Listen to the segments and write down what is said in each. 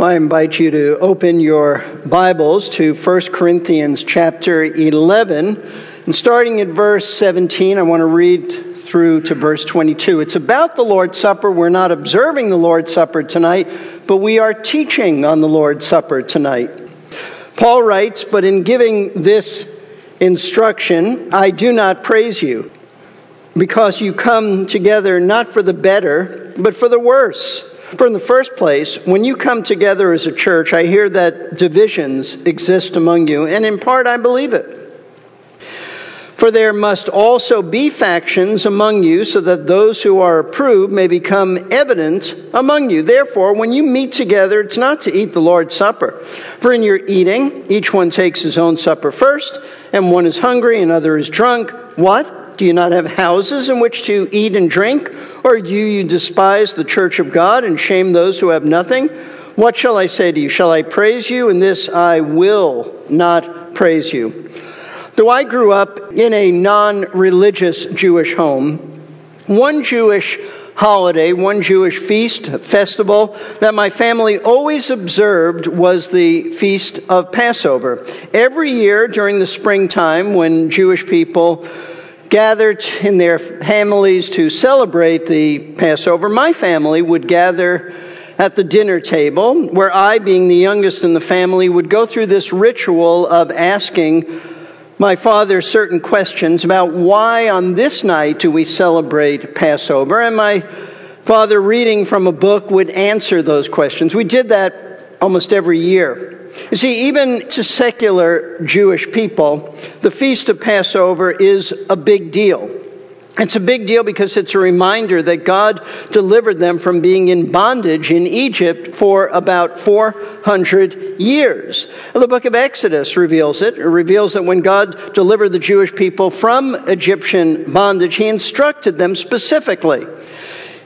Well, I invite you to open your Bibles to 1 Corinthians chapter 11. And starting at verse 17, I want to read through to verse 22. It's about the Lord's Supper. We're not observing the Lord's Supper tonight, but we are teaching on the Lord's Supper tonight. Paul writes, But in giving this instruction, I do not praise you, because you come together not for the better, but for the worse. For in the first place, when you come together as a church, I hear that divisions exist among you, and in part I believe it. For there must also be factions among you, so that those who are approved may become evident among you. Therefore, when you meet together, it's not to eat the Lord's Supper. For in your eating, each one takes his own supper first, and one is hungry, and another is drunk. What? Do you not have houses in which to eat and drink? Or do you despise the church of God and shame those who have nothing? What shall I say to you? Shall I praise you? In this I will not praise you. Though I grew up in a non religious Jewish home, one Jewish holiday, one Jewish feast, festival that my family always observed was the Feast of Passover. Every year during the springtime, when Jewish people gathered in their families to celebrate the Passover, my family would gather at the dinner table, where I, being the youngest in the family, would go through this ritual of asking my father certain questions about why on this night do we celebrate Passover. And my father, reading from a book, would answer those questions. We did that almost every year. You see, even to secular Jewish people, the Feast of Passover is a big deal. It's a big deal because it's a reminder that God delivered them from being in bondage in Egypt for about 400 years. The book of Exodus reveals it. It reveals that when God delivered the Jewish people from Egyptian bondage, He instructed them specifically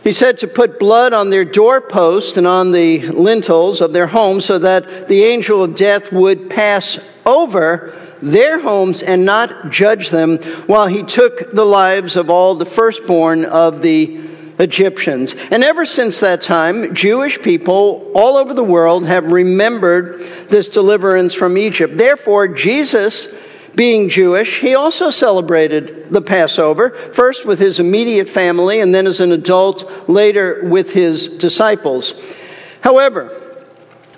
he said to put blood on their doorposts and on the lintels of their homes so that the angel of death would pass over their homes and not judge them while he took the lives of all the firstborn of the Egyptians. And ever since that time, Jewish people all over the world have remembered this deliverance from Egypt. Therefore, Jesus being Jewish, he also celebrated the Passover, first with his immediate family and then as an adult later with his disciples. However,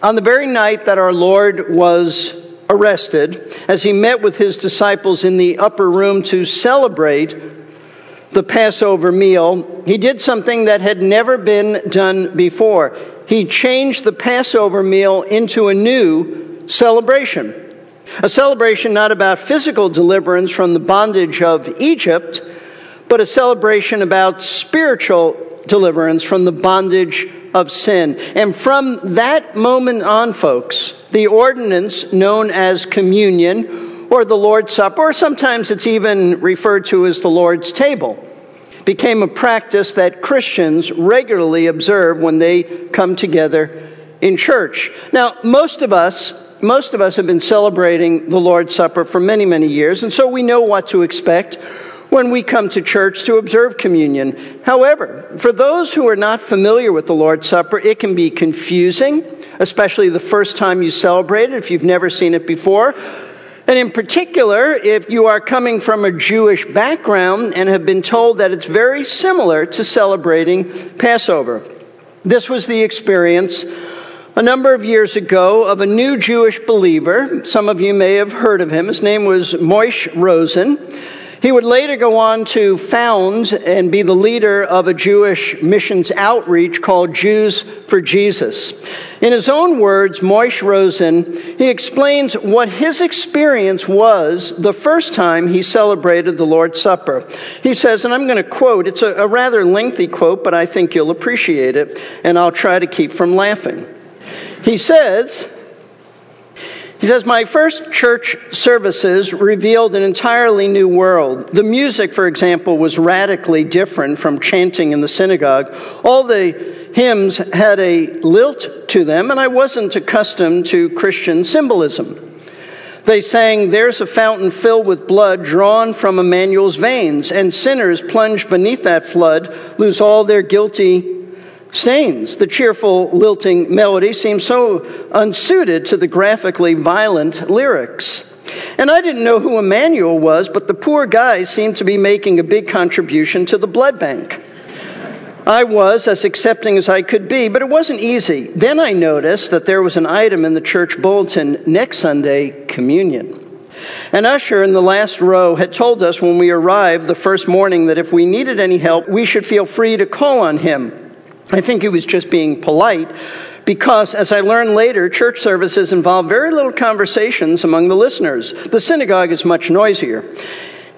on the very night that our Lord was arrested, as he met with his disciples in the upper room to celebrate the Passover meal, he did something that had never been done before. He changed the Passover meal into a new celebration. A celebration not about physical deliverance from the bondage of Egypt, but a celebration about spiritual deliverance from the bondage of sin. And from that moment on, folks, the ordinance known as communion or the Lord's Supper, or sometimes it's even referred to as the Lord's table, became a practice that Christians regularly observe when they come together in church. Now, most of us most of us have been celebrating the Lord's Supper for many, many years, and so we know what to expect when we come to church to observe communion. However, for those who are not familiar with the Lord's Supper, it can be confusing, especially the first time you celebrate it if you've never seen it before. And in particular, if you are coming from a Jewish background and have been told that it's very similar to celebrating Passover. This was the experience a number of years ago of a new Jewish believer. Some of you may have heard of him. His name was Moishe Rosen. He would later go on to found and be the leader of a Jewish missions outreach called Jews for Jesus. In his own words, Moishe Rosen, he explains what his experience was the first time he celebrated the Lord's Supper. He says, and I'm going to quote, it's a, a rather lengthy quote, but I think you'll appreciate it, and I'll try to keep from laughing. He says, he says, My first church services revealed an entirely new world. The music, for example, was radically different from chanting in the synagogue. All the hymns had a lilt to them, and I wasn't accustomed to Christian symbolism. They sang, There's a fountain filled with blood drawn from Emmanuel's veins, and sinners plunged beneath that flood lose all their guilty Stains. The cheerful, lilting melody seemed so unsuited to the graphically violent lyrics. And I didn't know who Emmanuel was, but the poor guy seemed to be making a big contribution to the blood bank. I was as accepting as I could be, but it wasn't easy. Then I noticed that there was an item in the church bulletin next Sunday communion. An usher in the last row had told us when we arrived the first morning that if we needed any help, we should feel free to call on him. I think he was just being polite because, as I learned later, church services involve very little conversations among the listeners. The synagogue is much noisier.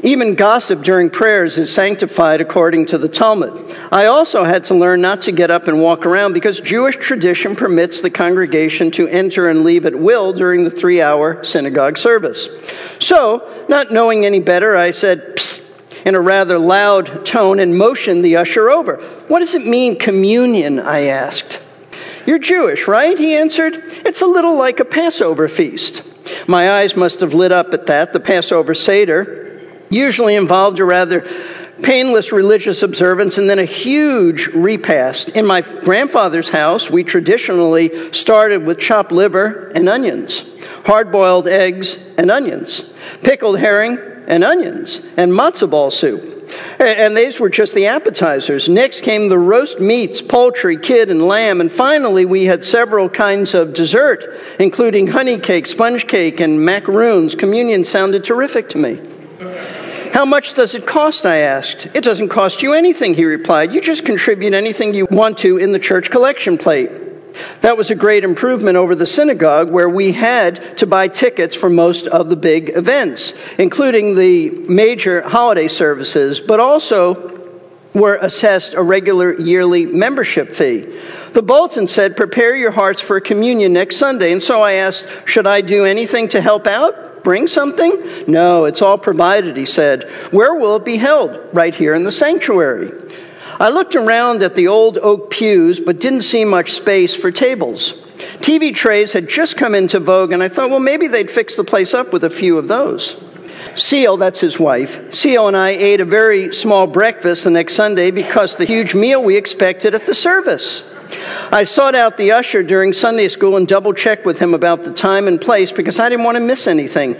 Even gossip during prayers is sanctified according to the Talmud. I also had to learn not to get up and walk around because Jewish tradition permits the congregation to enter and leave at will during the three hour synagogue service. So, not knowing any better, I said, Psst, in a rather loud tone and motioned the usher over. What does it mean, communion? I asked. You're Jewish, right? He answered. It's a little like a Passover feast. My eyes must have lit up at that. The Passover Seder usually involved a rather painless religious observance and then a huge repast. In my grandfather's house, we traditionally started with chopped liver and onions, hard boiled eggs and onions, pickled herring and onions, and matzo ball soup. And these were just the appetizers. Next came the roast meats, poultry, kid, and lamb. And finally, we had several kinds of dessert, including honey cake, sponge cake, and macaroons. Communion sounded terrific to me. How much does it cost? I asked. It doesn't cost you anything, he replied. You just contribute anything you want to in the church collection plate. That was a great improvement over the synagogue where we had to buy tickets for most of the big events, including the major holiday services, but also were assessed a regular yearly membership fee. The bulletin said, Prepare your hearts for communion next Sunday. And so I asked, Should I do anything to help out? bring something? No, it's all provided, he said. Where will it be held? Right here in the sanctuary. I looked around at the old oak pews, but didn't see much space for tables. TV trays had just come into vogue, and I thought, well, maybe they'd fix the place up with a few of those. Ceil, that's his wife, Ceil and I ate a very small breakfast the next Sunday because the huge meal we expected at the service. I sought out the usher during Sunday school and double checked with him about the time and place because I didn't want to miss anything.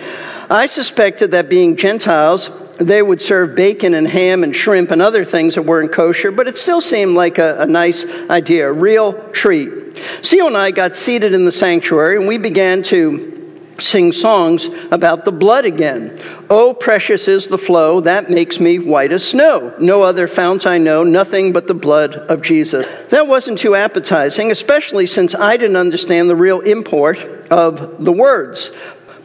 I suspected that being Gentiles, they would serve bacon and ham and shrimp and other things that weren't kosher, but it still seemed like a, a nice idea, a real treat. Ceil and I got seated in the sanctuary and we began to sing songs about the blood again. Oh, precious is the flow that makes me white as snow. No other fount I know, nothing but the blood of Jesus. That wasn't too appetizing, especially since I didn't understand the real import of the words.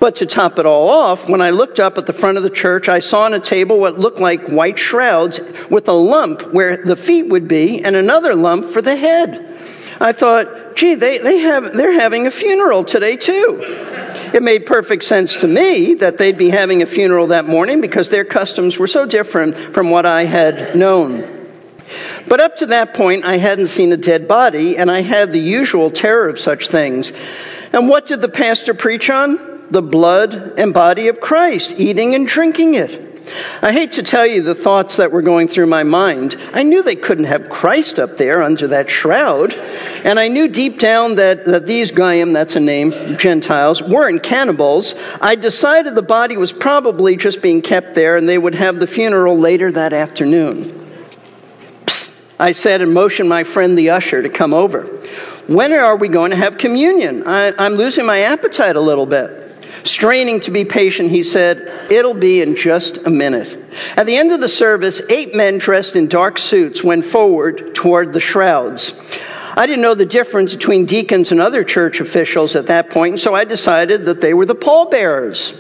But to top it all off, when I looked up at the front of the church, I saw on a table what looked like white shrouds with a lump where the feet would be and another lump for the head. I thought, gee, they, they have, they're having a funeral today too. It made perfect sense to me that they'd be having a funeral that morning because their customs were so different from what I had known. But up to that point, I hadn't seen a dead body, and I had the usual terror of such things. And what did the pastor preach on? The blood and body of Christ, eating and drinking it. I hate to tell you the thoughts that were going through my mind. I knew they couldn't have Christ up there under that shroud. And I knew deep down that, that these Goyim, that's a name, Gentiles, weren't cannibals. I decided the body was probably just being kept there and they would have the funeral later that afternoon. Psst, I said and motioned my friend the usher to come over. When are we going to have communion? I, I'm losing my appetite a little bit. Straining to be patient, he said, It'll be in just a minute. At the end of the service, eight men dressed in dark suits went forward toward the shrouds. I didn't know the difference between deacons and other church officials at that point, so I decided that they were the pallbearers.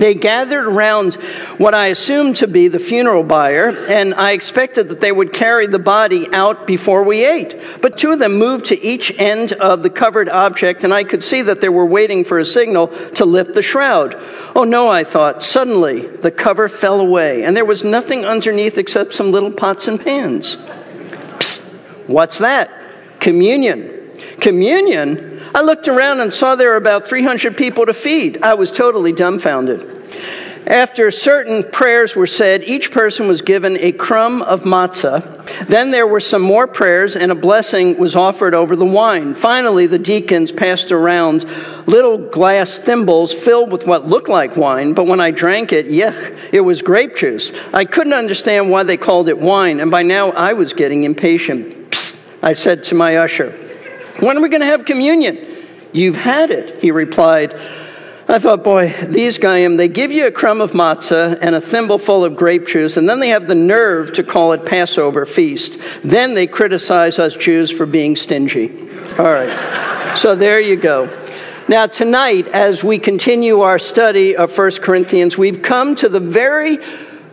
They gathered around what I assumed to be the funeral bier, and I expected that they would carry the body out before we ate. But two of them moved to each end of the covered object, and I could see that they were waiting for a signal to lift the shroud. Oh no, I thought. Suddenly, the cover fell away, and there was nothing underneath except some little pots and pans. Psst, what's that? Communion. Communion? I looked around and saw there were about 300 people to feed. I was totally dumbfounded. After certain prayers were said, each person was given a crumb of matzah. Then there were some more prayers, and a blessing was offered over the wine. Finally, the deacons passed around little glass thimbles filled with what looked like wine, but when I drank it, yeah, it was grape juice. I couldn't understand why they called it wine, and by now I was getting impatient. Psst, I said to my usher, When are we going to have communion? You've had it, he replied. I thought, boy, these guys, they give you a crumb of matzah and a thimble full of grape juice, and then they have the nerve to call it Passover feast. Then they criticize us Jews for being stingy. All right. So there you go. Now, tonight, as we continue our study of 1 Corinthians, we've come to the very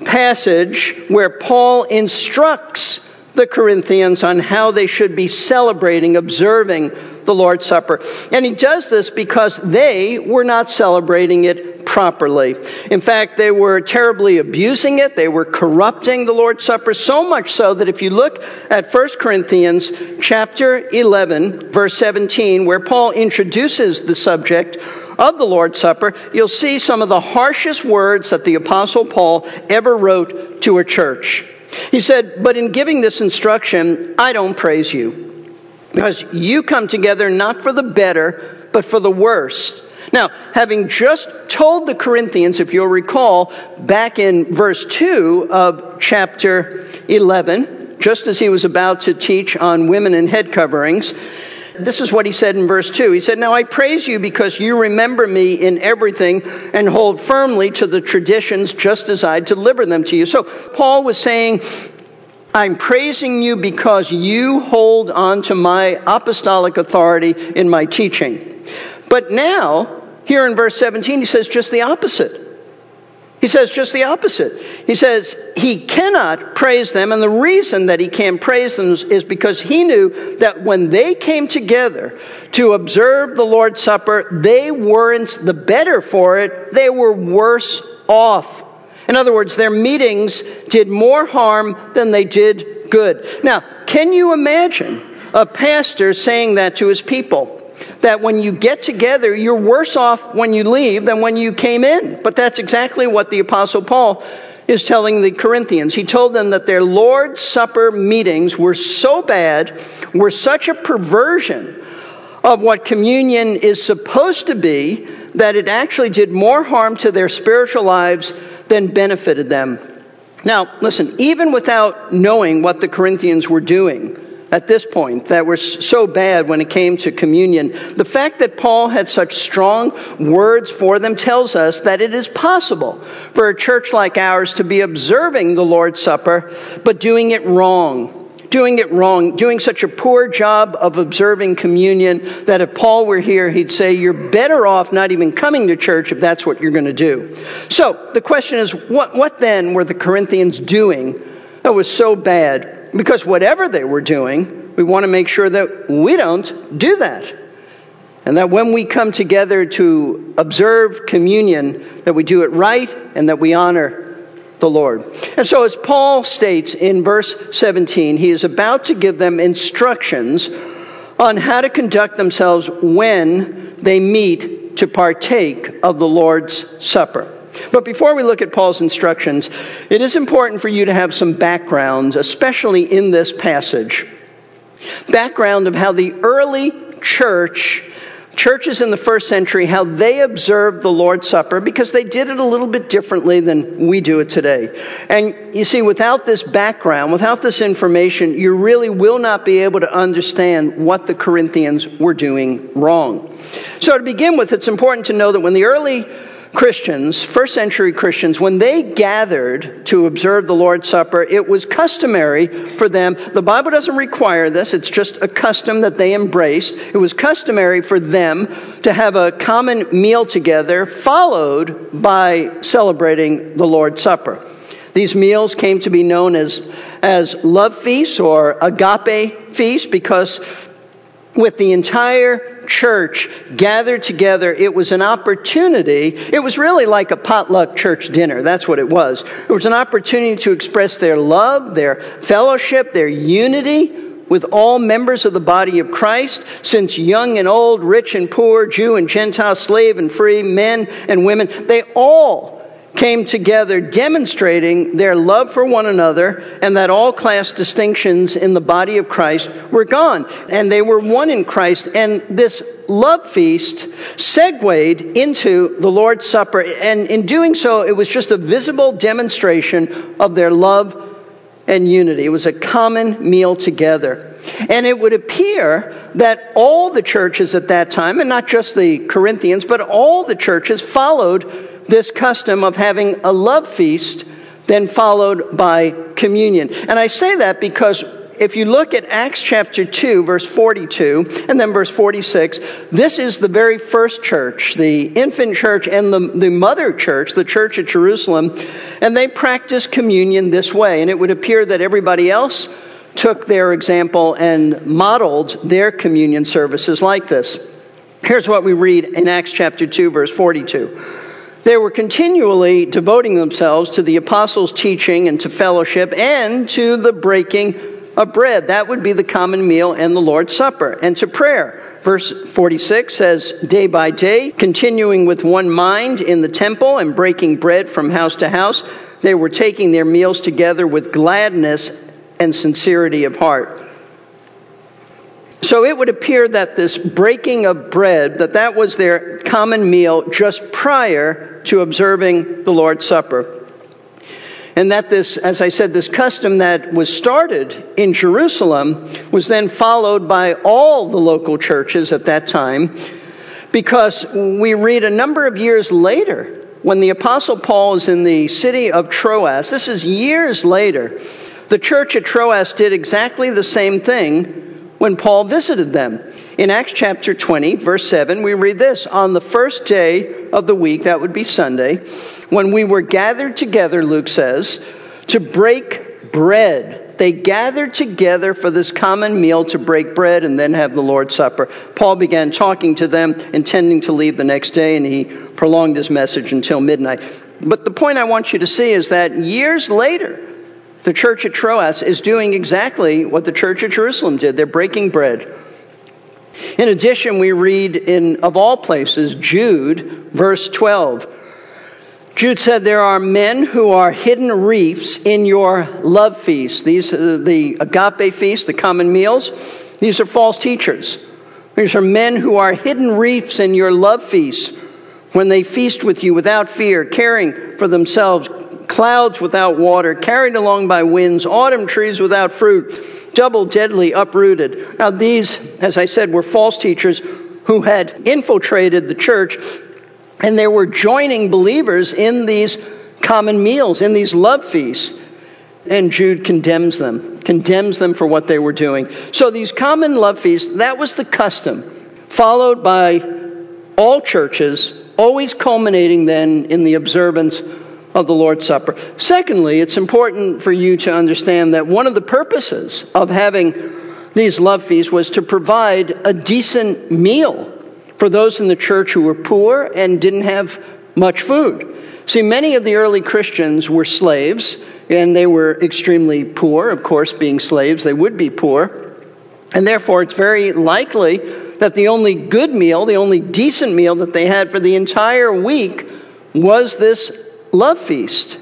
passage where Paul instructs the Corinthians on how they should be celebrating, observing the Lord's Supper. And he does this because they were not celebrating it properly. In fact, they were terribly abusing it. They were corrupting the Lord's Supper so much so that if you look at 1 Corinthians chapter 11 verse 17 where Paul introduces the subject of the Lord's Supper, you'll see some of the harshest words that the apostle Paul ever wrote to a church. He said, But in giving this instruction, I don't praise you, because you come together not for the better, but for the worst. Now, having just told the Corinthians, if you'll recall, back in verse 2 of chapter 11, just as he was about to teach on women and head coverings, this is what he said in verse 2. He said, Now I praise you because you remember me in everything and hold firmly to the traditions just as I deliver them to you. So Paul was saying, I'm praising you because you hold on to my apostolic authority in my teaching. But now, here in verse 17, he says just the opposite. He says just the opposite. He says he cannot praise them, and the reason that he can't praise them is because he knew that when they came together to observe the Lord's Supper, they weren't the better for it, they were worse off. In other words, their meetings did more harm than they did good. Now, can you imagine a pastor saying that to his people? that when you get together, you're worse off when you leave than when you came in. But that's exactly what the Apostle Paul is telling the Corinthians. He told them that their Lord's Supper meetings were so bad, were such a perversion of what communion is supposed to be, that it actually did more harm to their spiritual lives than benefited them. Now, listen, even without knowing what the Corinthians were doing, at this point that were so bad when it came to communion. The fact that Paul had such strong words for them tells us that it is possible for a church like ours to be observing the Lord's Supper, but doing it wrong. Doing it wrong, doing such a poor job of observing communion that if Paul were here, he'd say, You're better off not even coming to church if that's what you're going to do. So the question is, what, what then were the Corinthians doing that was so bad? Because whatever they were doing, we want to make sure that we don't do that. And that when we come together to observe communion, that we do it right and that we honor the Lord. And so, as Paul states in verse 17, he is about to give them instructions on how to conduct themselves when they meet to partake of the Lord's Supper. But before we look at Paul's instructions, it is important for you to have some background, especially in this passage. Background of how the early church, churches in the first century, how they observed the Lord's Supper because they did it a little bit differently than we do it today. And you see, without this background, without this information, you really will not be able to understand what the Corinthians were doing wrong. So to begin with, it's important to know that when the early Christians, first century Christians, when they gathered to observe the Lord's Supper, it was customary for them. The Bible doesn't require this, it's just a custom that they embraced. It was customary for them to have a common meal together, followed by celebrating the Lord's Supper. These meals came to be known as, as love feasts or agape feasts because with the entire church gathered together, it was an opportunity. It was really like a potluck church dinner. That's what it was. It was an opportunity to express their love, their fellowship, their unity with all members of the body of Christ, since young and old, rich and poor, Jew and Gentile, slave and free, men and women, they all came together demonstrating their love for one another and that all class distinctions in the body of Christ were gone. And they were one in Christ. And this love feast segued into the Lord's Supper. And in doing so, it was just a visible demonstration of their love and unity. It was a common meal together. And it would appear that all the churches at that time, and not just the Corinthians, but all the churches followed this custom of having a love feast, then followed by communion. And I say that because if you look at Acts chapter 2, verse 42, and then verse 46, this is the very first church, the infant church and the, the mother church, the church at Jerusalem, and they practiced communion this way. And it would appear that everybody else took their example and modeled their communion services like this. Here's what we read in Acts chapter 2, verse 42. They were continually devoting themselves to the apostles' teaching and to fellowship and to the breaking of bread. That would be the common meal and the Lord's Supper, and to prayer. Verse 46 says, Day by day, continuing with one mind in the temple and breaking bread from house to house, they were taking their meals together with gladness and sincerity of heart. So it would appear that this breaking of bread, that that was their common meal just prior to observing the Lord's Supper. And that this, as I said, this custom that was started in Jerusalem was then followed by all the local churches at that time, because we read a number of years later, when the Apostle Paul is in the city of Troas, this is years later, the church at Troas did exactly the same thing when Paul visited them. In Acts chapter 20, verse 7, we read this On the first day of the week, that would be Sunday, when we were gathered together, Luke says, to break bread. They gathered together for this common meal to break bread and then have the Lord's Supper. Paul began talking to them, intending to leave the next day, and he prolonged his message until midnight. But the point I want you to see is that years later, the church at Troas is doing exactly what the church at Jerusalem did. They're breaking bread. In addition, we read in, of all places, Jude, verse 12. Jude said, There are men who are hidden reefs in your love feast. These are the agape feast, the common meals. These are false teachers. These are men who are hidden reefs in your love feast when they feast with you without fear, caring for themselves clouds without water, carried along by winds, autumn trees without fruit double deadly uprooted. Now, these, as I said, were false teachers who had infiltrated the church and they were joining believers in these common meals, in these love feasts. And Jude condemns them, condemns them for what they were doing. So, these common love feasts, that was the custom, followed by all churches, always culminating then in the observance of the Lord's Supper. Secondly, it's important for you to understand that one of the purposes of having these love feasts was to provide a decent meal for those in the church who were poor and didn't have much food. See, many of the early Christians were slaves, and they were extremely poor. Of course, being slaves, they would be poor. And therefore, it's very likely that the only good meal, the only decent meal that they had for the entire week was this love feast.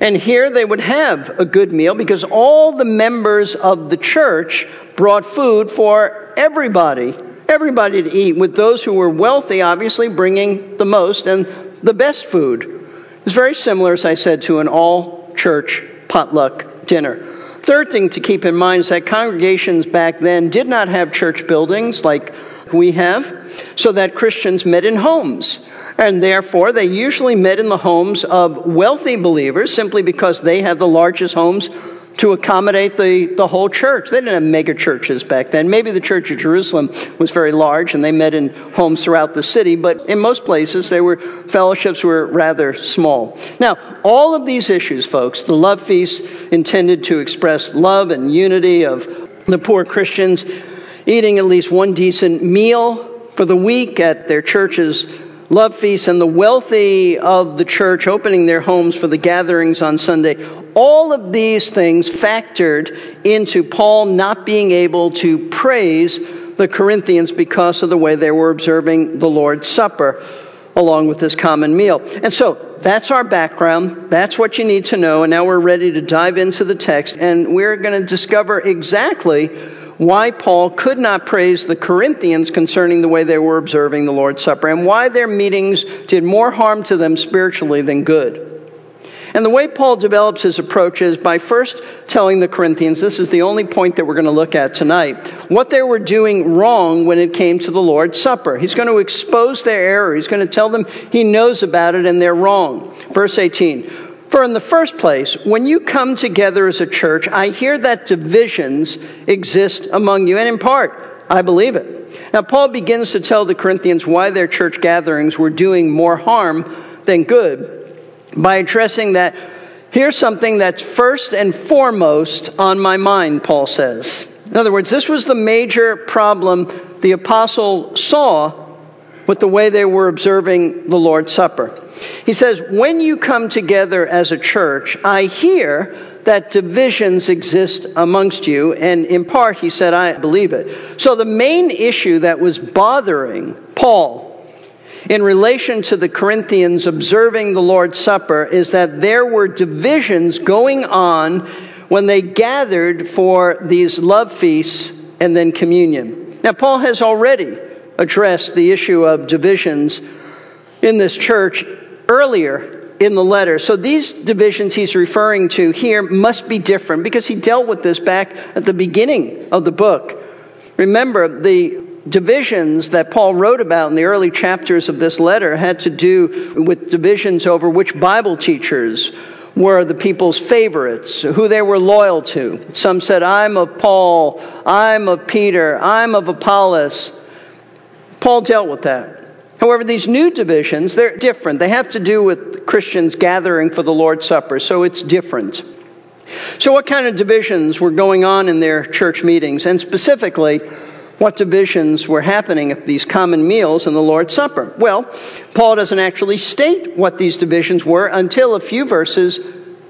And here they would have a good meal because all the members of the church brought food for everybody, everybody to eat, with those who were wealthy obviously bringing the most and the best food. It's very similar, as I said, to an all church potluck dinner. Third thing to keep in mind is that congregations back then did not have church buildings like we have, so that Christians met in homes. And therefore, they usually met in the homes of wealthy believers simply because they had the largest homes to accommodate the, the whole church. They didn't have mega churches back then. Maybe the church of Jerusalem was very large and they met in homes throughout the city, but in most places they were fellowships were rather small. Now, all of these issues, folks, the love feast intended to express love and unity of the poor Christians, eating at least one decent meal for the week at their churches love feasts and the wealthy of the church opening their homes for the gatherings on Sunday, all of these things factored into Paul not being able to praise the Corinthians because of the way they were observing the Lord's Supper. along with this common meal. And so that's our background. That's what you need to know. And now we're ready to dive into the text, and we're going to discover exactly why Paul could not praise the Corinthians concerning the way they were observing the Lord's Supper and why their meetings did more harm to them spiritually than good. And the way Paul develops his approach is by first telling the Corinthians, this is the only point that we're going to look at tonight, what they were doing wrong when it came to the Lord's Supper. He's going to expose their error. He's going to tell them he knows about it and they're wrong. Verse 18. For in the first place, when you come together as a church, I hear that divisions exist among you, and in part, I believe it. Now, Paul begins to tell the Corinthians why their church gatherings were doing more harm than good by addressing that here's something that's first and foremost on my mind, Paul says. In other words, this was the major problem the apostle saw with the way they were observing the Lord's Supper. He says, When you come together as a church, I hear that divisions exist amongst you. And in part, he said, I believe it. So the main issue that was bothering Paul in relation to the Corinthians observing the Lord's Supper is that there were divisions going on when they gathered for these love feasts and then communion. Now, Paul has already addressed the issue of divisions in this church earlier in the letter. So these divisions he's referring to here must be different because he dealt with this back at the beginning of the book. Remember, the divisions that Paul wrote about in the early chapters of this letter had to do with divisions over which Bible teachers were the people's favorites, who they were loyal to. Some said, I'm of Paul, I'm of Peter, I'm of Apollos. Paul dealt with that. However, these new divisions, they're different. They have to do with Christians gathering for the Lord's Supper, so it's different. So, what kind of divisions were going on in their church meetings? And specifically, what divisions were happening at these common meals and the Lord's Supper. Well, Paul doesn't actually state what these divisions were until a few verses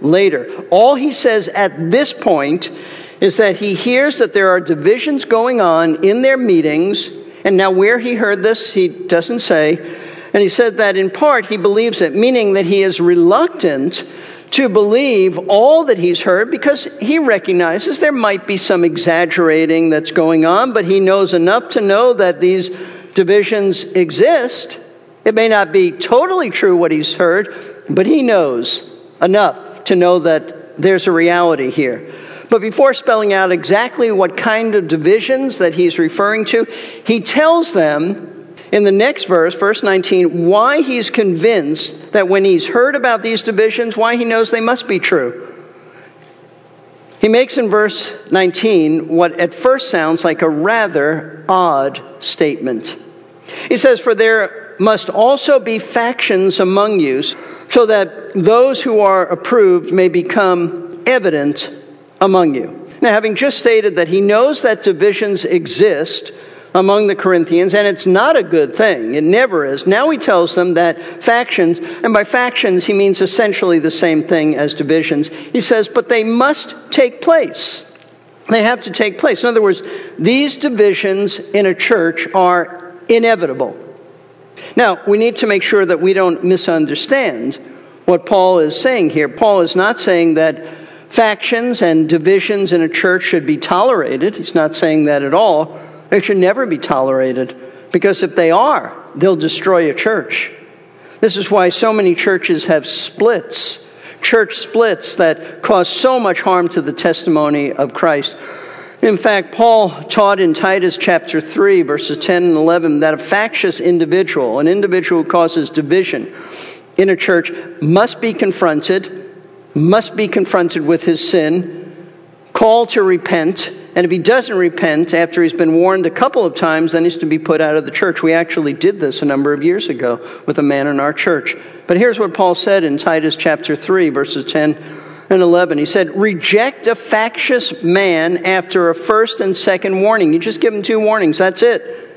later. All he says at this point is that he hears that there are divisions going on in their meetings, and now where he heard this, he doesn't say. And he said that in part he believes it, meaning that he is reluctant to believe all that he's heard because he recognizes there might be some exaggerating that's going on, but he knows enough to know that these divisions exist. It may not be totally true what he's heard, but he knows enough to know that there's a reality here. But before spelling out exactly what kind of divisions that he's referring to, he tells them in the next verse, verse 19, why he's convinced that when he's heard about these divisions, why he knows they must be true. He makes in verse 19 what at first sounds like a rather odd statement. He says, For there must also be factions among you, so that those who are approved may become evident among you. Now, having just stated that he knows that divisions exist, among the Corinthians, and it's not a good thing. It never is. Now he tells them that factions, and by factions he means essentially the same thing as divisions. He says, but they must take place. They have to take place. In other words, these divisions in a church are inevitable. Now, we need to make sure that we don't misunderstand what Paul is saying here. Paul is not saying that factions and divisions in a church should be tolerated. He's not saying that at all. They should never be tolerated because if they are, they'll destroy a church. This is why so many churches have splits, church splits that cause so much harm to the testimony of Christ. In fact, Paul taught in Titus chapter 3, verses 10 and 11, that a factious individual, an individual who causes division in a church, must be confronted, must be confronted with his sin, called to repent, and if he doesn't repent after he's been warned a couple of times, then he's to be put out of the church. We actually did this a number of years ago with a man in our church. But here's what Paul said in Titus chapter 3, verses 10 and 11. He said, Reject a factious man after a first and second warning. You just give him two warnings, that's it.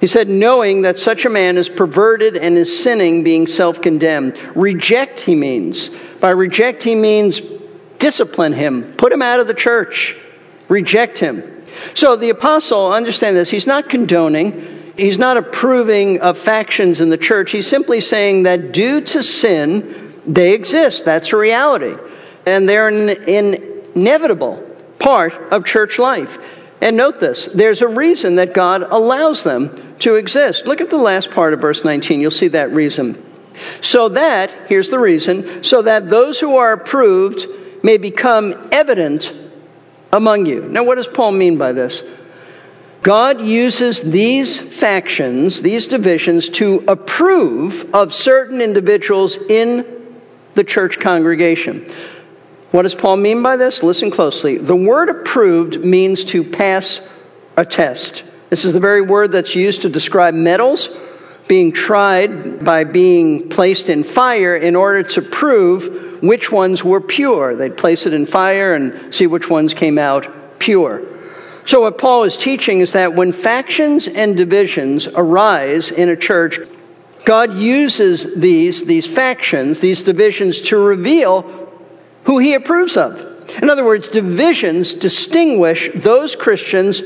He said, knowing that such a man is perverted and is sinning, being self condemned. Reject, he means. By reject, he means discipline him, put him out of the church reject him. So the apostle, understand this, he's not condoning, He's not approving of factions in the church. He's simply saying that due to sin, they exist. That's a reality. And they're an inevitable part of church life. And note this there's a reason that God allows them to exist. Look at the last part of verse 19. You'll see that reason. So that, here's the reason, so that those who are approved may become evident among you. Now, what does Paul mean by this? God uses these factions, these divisions, to approve of certain individuals in the church congregation. What does Paul mean by this? Listen closely. The word approved means to pass a test. This is the very word that's used to describe metals being tried by being placed in fire in order to prove which ones were pure. They'd place it in fire and see which ones came out pure. So, what Paul is teaching is that when factions and divisions arise in a church, God uses these, these factions, these divisions, to reveal who he approves of. In other words, divisions distinguish those Christians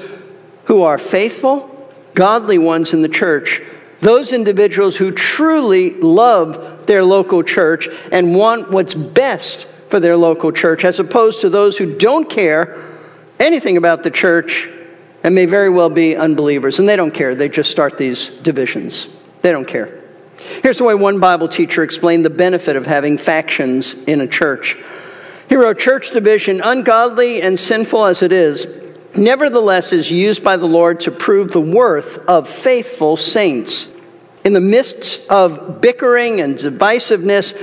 who are faithful, godly ones in the church, those individuals who truly love their local church and want what's best for their local church, as opposed to those who don't care anything about the church and may very well be unbelievers. And they don't care, they just start these divisions. They don't care. Here's the way one Bible teacher explained the benefit of having factions in a church. He wrote, Church division, ungodly and sinful as it is, nevertheless is used by the Lord to prove the worth of faithful saints. In the midst of bickering and divisiveness,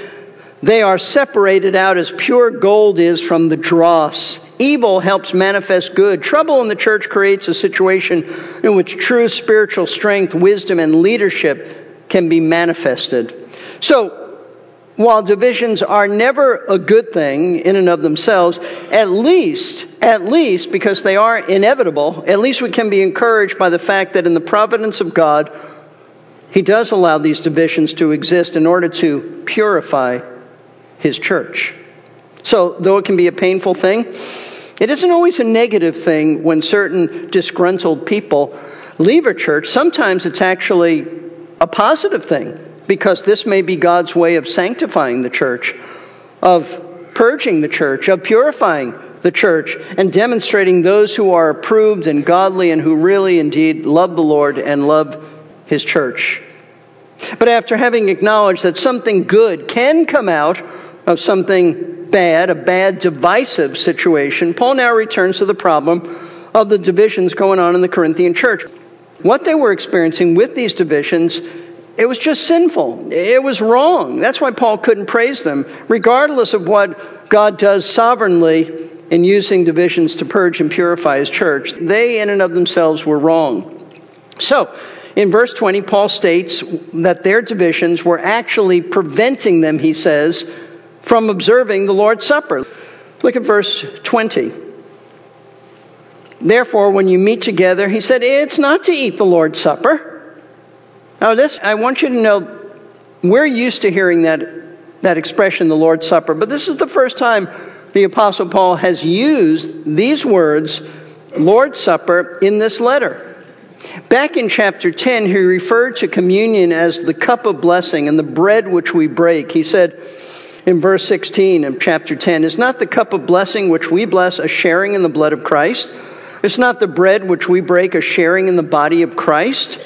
they are separated out as pure gold is from the dross. Evil helps manifest good. Trouble in the church creates a situation in which true spiritual strength, wisdom, and leadership can be manifested. So, while divisions are never a good thing in and of themselves, at least, at least, because they are inevitable, at least we can be encouraged by the fact that in the providence of God, He does allow these divisions to exist in order to purify His church. So, though it can be a painful thing, it isn't always a negative thing when certain disgruntled people leave a church. Sometimes it's actually a positive thing because this may be God's way of sanctifying the church, of purging the church, of purifying the church, and demonstrating those who are approved and godly and who really indeed love the Lord and love his church. But after having acknowledged that something good can come out of something bad, a bad divisive situation, Paul now returns to the problem of the divisions going on in the Corinthian church. What they were experiencing with these divisions, it was just sinful. It was wrong. That's why Paul couldn't praise them, regardless of what God does sovereignly in using divisions to purge and purify his church. They, in and of themselves, were wrong. So, in verse 20, Paul states that their divisions were actually preventing them, he says, from observing the Lord's Supper. Look at verse 20. Therefore, when you meet together, he said, it's not to eat the Lord's Supper. Now, this, I want you to know, we're used to hearing that, that expression, the Lord's Supper, but this is the first time the Apostle Paul has used these words, Lord's Supper, in this letter. Back in chapter 10, he referred to communion as the cup of blessing and the bread which we break. He said in verse 16 of chapter 10, Is not the cup of blessing which we bless a sharing in the blood of Christ? It's not the bread which we break a sharing in the body of Christ.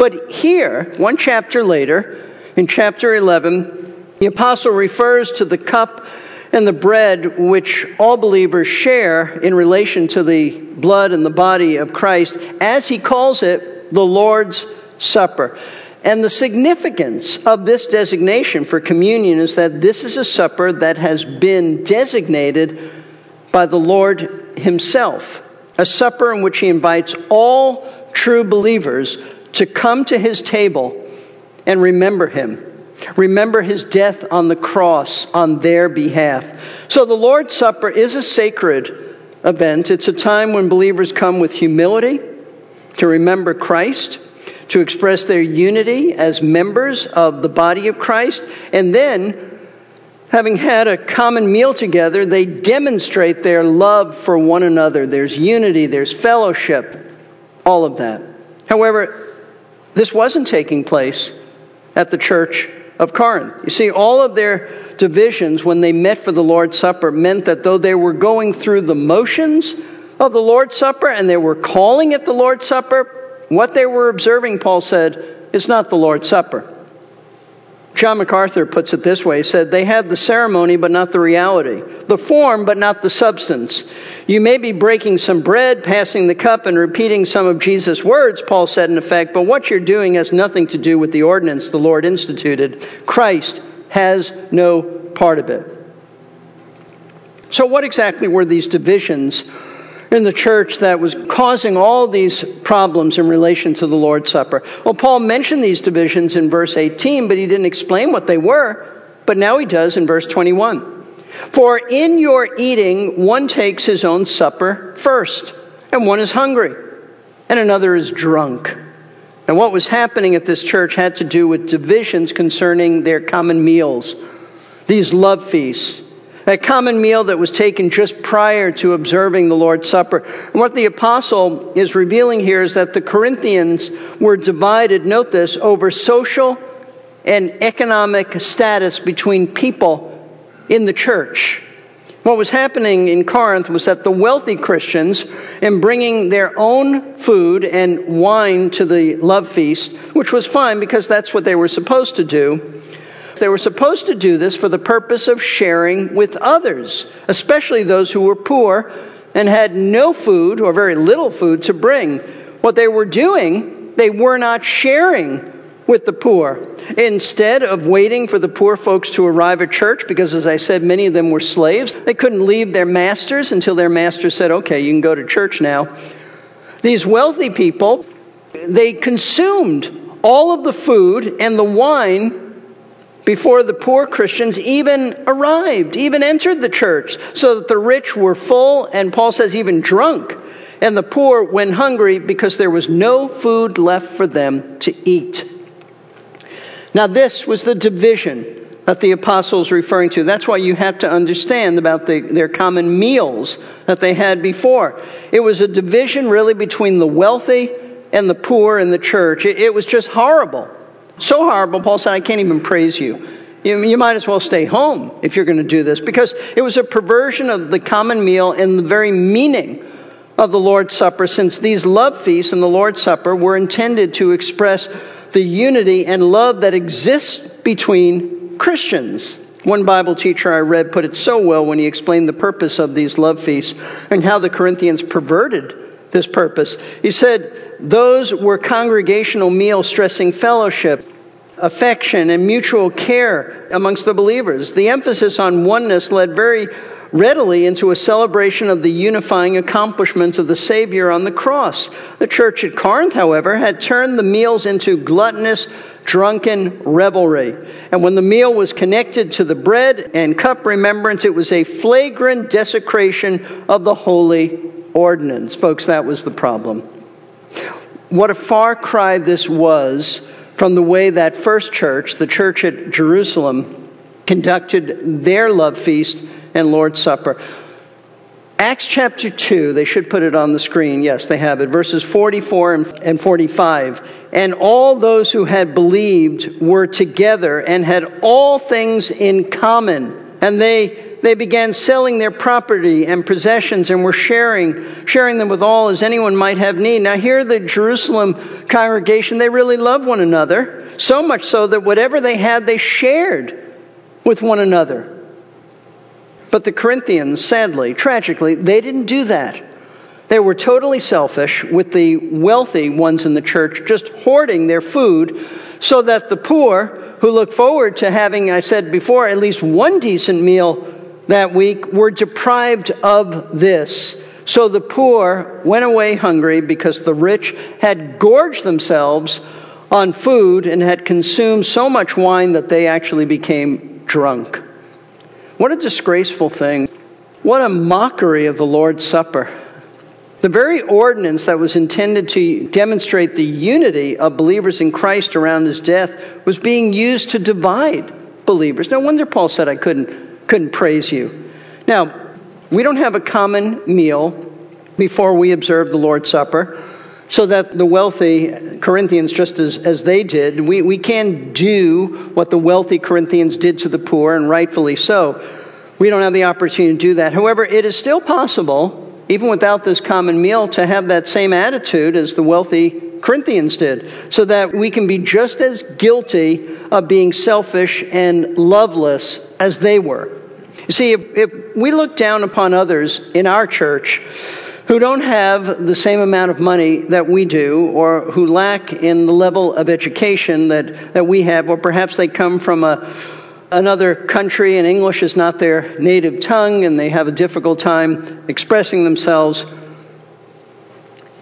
But here, one chapter later, in chapter 11, the apostle refers to the cup and the bread which all believers share in relation to the blood and the body of Christ, as he calls it, the Lord's Supper. And the significance of this designation for communion is that this is a supper that has been designated by the Lord Himself a supper in which he invites all true believers to come to his table and remember him. Remember his death on the cross on their behalf. So the Lord's Supper is a sacred event. It's a time when believers come with humility to remember Christ, to express their unity as members of the body of Christ, and then Having had a common meal together, they demonstrate their love for one another. There's unity, there's fellowship, all of that. However, This wasn't taking place at the church of Corinth. You see, all of their divisions when they met for the Lord's Supper meant that though they were going through the motions of the Lord's Supper and they were calling it the Lord's Supper, what they were observing, Paul said, is not the Lord's Supper. John MacArthur puts it this way he said, They had the ceremony, but not the reality, the form, but not the substance. You may be breaking some bread, passing the cup, and repeating some of Jesus' words, Paul said in effect, but what you're doing has nothing to do with the ordinance the Lord instituted. Christ has no part of it. So, what exactly were these divisions in the church that was causing all these problems in relation to the Lord's Supper. Well, Paul mentioned these divisions in verse 18, but he didn't explain what they were. But now he does in verse 21. For in your eating, one takes his own supper first, and one is hungry, and another is drunk. And what was happening at this church had to do with divisions concerning their common meals, these love feasts that common meal that was taken just prior to observing the Lord's Supper. And what the apostle is revealing here is that the Corinthians were divided, note this, over social and economic status between people in the church. What was happening in Corinth was that the wealthy Christians, in bringing their own food and wine to the love feast, which was fine because that's what they were supposed to do, they were supposed to do this for the purpose of sharing with others, especially those who were poor and had no food or very little food to bring. What they were doing, they were not sharing with the poor. Instead of waiting for the poor folks to arrive at church, because as I said, many of them were slaves, they couldn't leave their masters until their master said, okay, you can go to church now. These wealthy people, they consumed all of the food and the wine before the poor Christians even arrived, even entered the church, so that the rich were full, and Paul says even drunk, and the poor went hungry because there was no food left for them to eat. Now, this was the division that the apostles referring to. That's why you have to understand about the, their common meals that they had before. It was a division really between the wealthy and the poor in the church. It, it was just horrible. So horrible, Paul said, I can't even praise you. you. You might as well stay home if you're going to do this because it was a perversion of the common meal and the very meaning of the Lord's Supper, since these love feasts and the Lord's Supper were intended to express the unity and love that exists between Christians. One Bible teacher I read put it so well when he explained the purpose of these love feasts and how the Corinthians perverted this purpose. He said, Those were congregational meals stressing fellowship, affection, and mutual care amongst the believers. The emphasis on oneness led very readily into a celebration of the unifying accomplishments of the Savior on the cross. The church at Corinth, however, had turned the meals into gluttonous, drunken revelry. And when the meal was connected to the bread and cup remembrance, it was a flagrant desecration of the holy ordinance. Folks, that was the problem. What a far cry this was from the way that first church, the church at Jerusalem, conducted their love feast and Lord's Supper. Acts chapter 2, they should put it on the screen. Yes, they have it. Verses 44 and 45. And all those who had believed were together and had all things in common. And they they began selling their property and possessions and were sharing, sharing them with all as anyone might have need. Now, here, the Jerusalem congregation, they really loved one another, so much so that whatever they had, they shared with one another. But the Corinthians, sadly, tragically, they didn't do that. They were totally selfish with the wealthy ones in the church, just hoarding their food so that the poor, who look forward to having, I said before, at least one decent meal that week were deprived of this. So the poor went away hungry because the rich had gorged themselves on food and had consumed so much wine that they actually became drunk. What a disgraceful thing. What a mockery of the Lord's Supper. The very ordinance that was intended to demonstrate the unity of believers in Christ around his death was being used to divide believers. No wonder Paul said, I couldn't couldn't praise you. Now, we don't have a common meal before we observe the Lord's Supper. so that the wealthy Corinthians, just as, as they did, we, we can do what the wealthy Corinthians did to the poor, and rightfully so. We don't have the opportunity to do that. However, it is still possible, even without this common meal, to have that same attitude as the wealthy Corinthians did, so that we can be just as guilty of being selfish and loveless as they were. You see, if, if we look down upon others in our church, who don't have the same amount of money that we do, or who lack in the level of education that, that we have, or perhaps they come from a, another country and English is not their native tongue and they have a difficult time expressing themselves.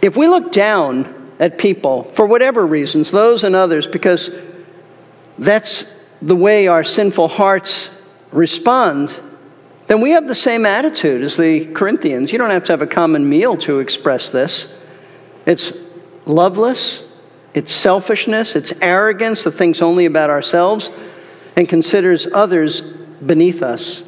If we look down at people, for whatever reasons, those and others, because that's the way our sinful hearts respond, then we have the same attitude as the Corinthians. You don't have to have a common meal to express this. It's loveless, it's selfishness, it's arrogance that thinks only about ourselves and considers others beneath us.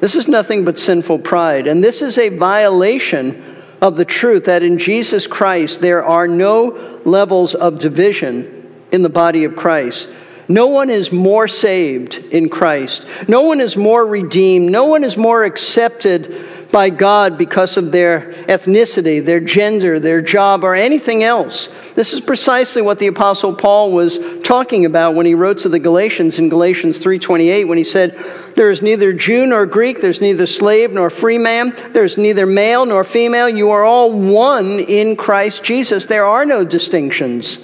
This is nothing but sinful pride, and this is a violation of the truth that in Jesus Christ there are no levels of division in the body of Christ. No one is more saved in Christ. No one is more redeemed. No one is more accepted by God because of their ethnicity, their gender, their job, or anything else. This is precisely what the apostle Paul was talking about when he wrote to the Galatians in Galatians 3:28 when he said, "There is neither Jew nor Greek, there's neither slave nor free man, there's neither male nor female, you are all one in Christ Jesus. There are no distinctions."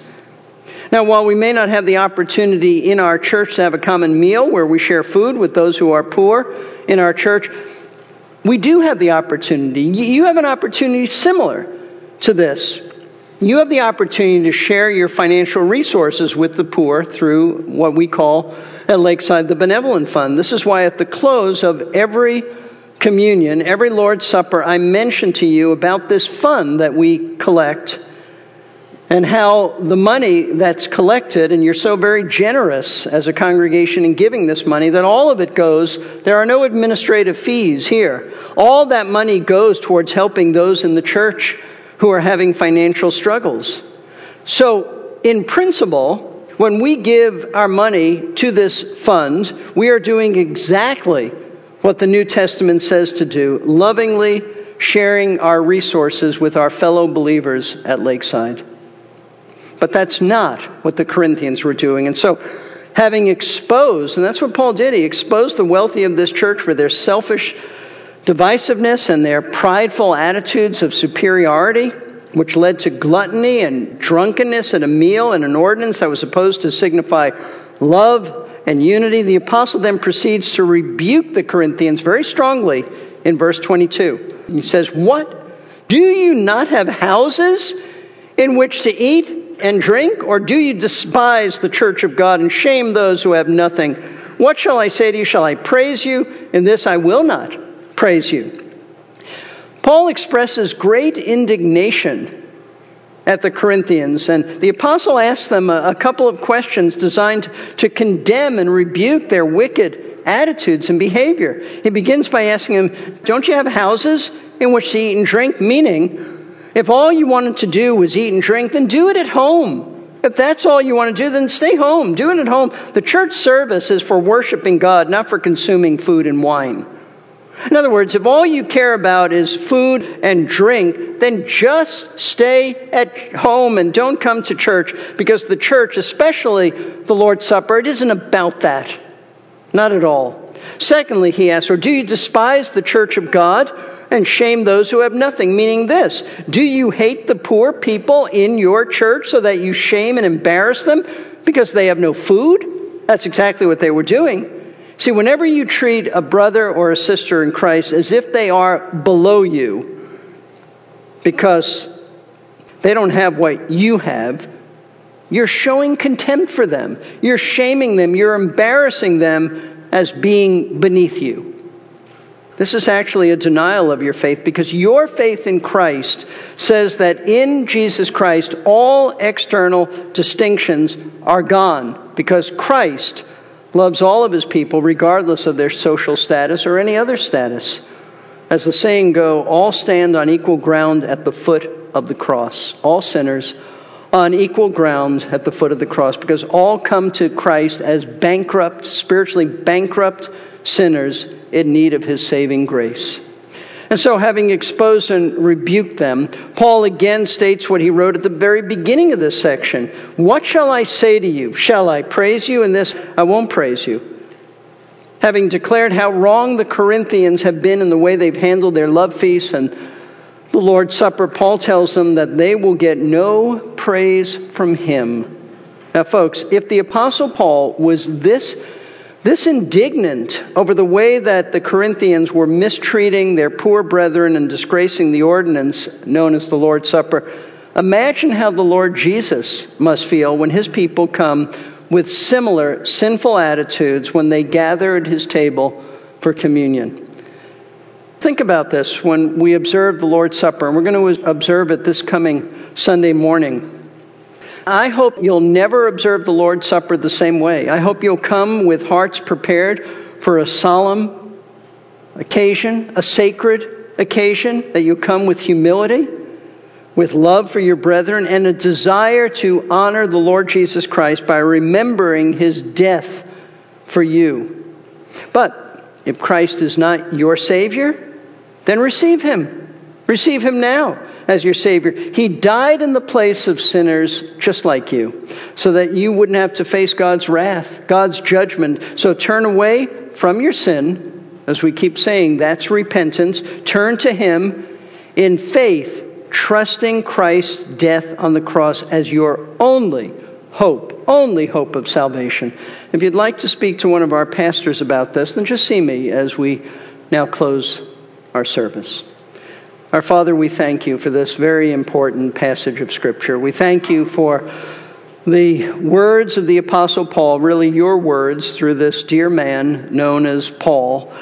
Now, while we may not have the opportunity in our church to have a common meal where we share food with those who are poor in our church, we do have the opportunity. You have an opportunity similar to this. You have the opportunity to share your financial resources with the poor through what we call at Lakeside the Benevolent Fund. This is why at the close of every communion, every Lord's Supper, I mention to you about this fund that we collect and how the money that's collected, and you're so very generous as a congregation in giving this money, that all of it goes, there are no administrative fees here. All that money goes towards helping those in the church who are having financial struggles. So, in principle, when we give our money to this fund, we are doing exactly what the New Testament says to do lovingly sharing our resources with our fellow believers at Lakeside. But that's not what the Corinthians were doing. And so, having exposed, and that's what Paul did, he exposed the wealthy of this church for their selfish divisiveness and their prideful attitudes of superiority, which led to gluttony and drunkenness at a meal and an ordinance that was supposed to signify love and unity. The apostle then proceeds to rebuke the Corinthians very strongly in verse 22. He says, What? Do you not have houses in which to eat and drink? Or do you despise the church of God and shame those who have nothing? What shall I say to you? Shall I praise you? In this I will not praise you. Paul expresses great indignation at the Corinthians, and the apostle asks them a, couple of questions designed to condemn and rebuke their wicked attitudes and behavior. He begins by asking them, Don't you have houses in which to eat and drink? Meaning, if all you wanted to do was eat and drink, then do it at home. If that's all you want to do, then stay home. Do it at home. The church service is for worshiping God, not for consuming food and wine. In other words, if all you care about is food and drink, then just stay at home and don't come to church because the church, especially the Lord's Supper, it isn't about that. Not at all. Secondly, he asks, or do you despise the church of God? And shame those who have nothing. Meaning this Do you hate the poor people in your church so that you shame and embarrass them because they have no food? That's exactly what they were doing. See, whenever you treat a brother or a sister in Christ as if they are below you because they don't have what you have, you're showing contempt for them. You're shaming them. You're embarrassing them as being beneath you. This is actually a denial of your faith because your faith in Christ says that in Jesus Christ, all external distinctions are gone because Christ loves all of his people regardless of their social status or any other status. As the saying go, all stand on equal ground at the foot of the cross. All sinners on equal ground at the foot of the cross because all come to Christ as bankrupt, spiritually bankrupt sinners in need of his saving grace. And so, having exposed and rebuked them, Paul again states what he wrote at the very beginning of this section What shall I say to you? Shall I praise you? In this, I won't praise you. Having declared how wrong the Corinthians have been in the way they've handled their love feasts and the Lord's Supper, Paul tells them that they will get no praise from him. Now, folks, if the Apostle Paul was this this indignant over the way that the Corinthians were mistreating their poor brethren and disgracing the ordinance known as the Lord's Supper, imagine how the Lord Jesus must feel when his people come with similar sinful attitudes when they gather at his table for communion. Think about this when we observe the Lord's Supper, and we're going to observe it this coming Sunday morning. I hope you'll never observe the Lord's Supper the same way. I hope you'll come with hearts prepared for a solemn occasion, a sacred occasion, that you come with humility, with love for your brethren, and a desire to honor the Lord Jesus Christ by remembering his death for you. But if Christ is not your Savior, then receive him. Receive him now as your Savior. He died in the place of sinners just like you, so that you wouldn't have to face God's wrath, God's judgment. So turn away from your sin. As we keep saying, that's repentance. Turn to Him in faith, trusting Christ's death on the cross as your only hope, only hope of salvation. If you'd like to speak to one of our pastors about this, then just see me as we now close our service. Our Father, we thank you for this very important passage of Scripture. We thank you for the words of the Apostle Paul, really your words through this dear man known as Paul.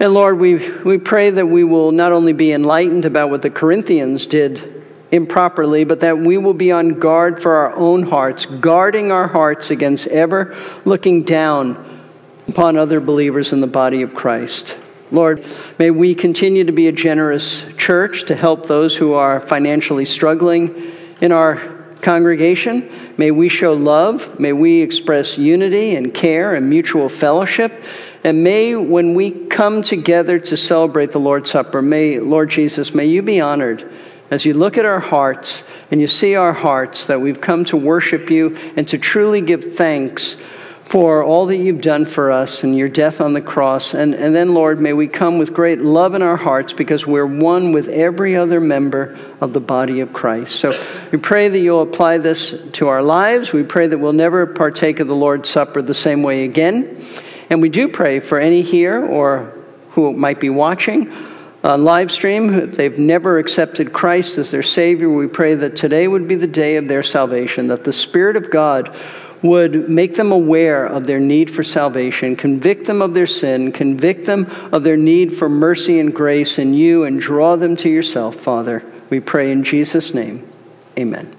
And Lord, we, we pray that we will not only be enlightened about what the Corinthians did improperly, but that we will be on guard for our own hearts, guarding our hearts against ever looking down upon other believers in the body of Christ. Lord, may we continue to be a generous church to help those who are financially struggling in our congregation. May we show love. May we express unity and care and mutual fellowship. And may, when we come together to celebrate the Lord's Supper, may, Lord Jesus, may you be honored as you look at our hearts and you see our hearts that we've come to worship you and to truly give thanks for all that you've done for us and your death on the cross. And, and then, Lord, may we come with great love in our hearts because we're one with every other member of the body of Christ. So we pray that you'll apply this to our lives. We pray that we'll never partake of the Lord's Supper the same way again. And we do pray for any here or who might be watching on live stream, they've never accepted Christ as their Savior. We pray that today would be the day of their salvation, that the Spirit of God would make them aware of their need for salvation, convict them of their sin, convict them of their need for mercy and grace in you, and draw them to yourself, Father. We pray in Jesus' name. Amen.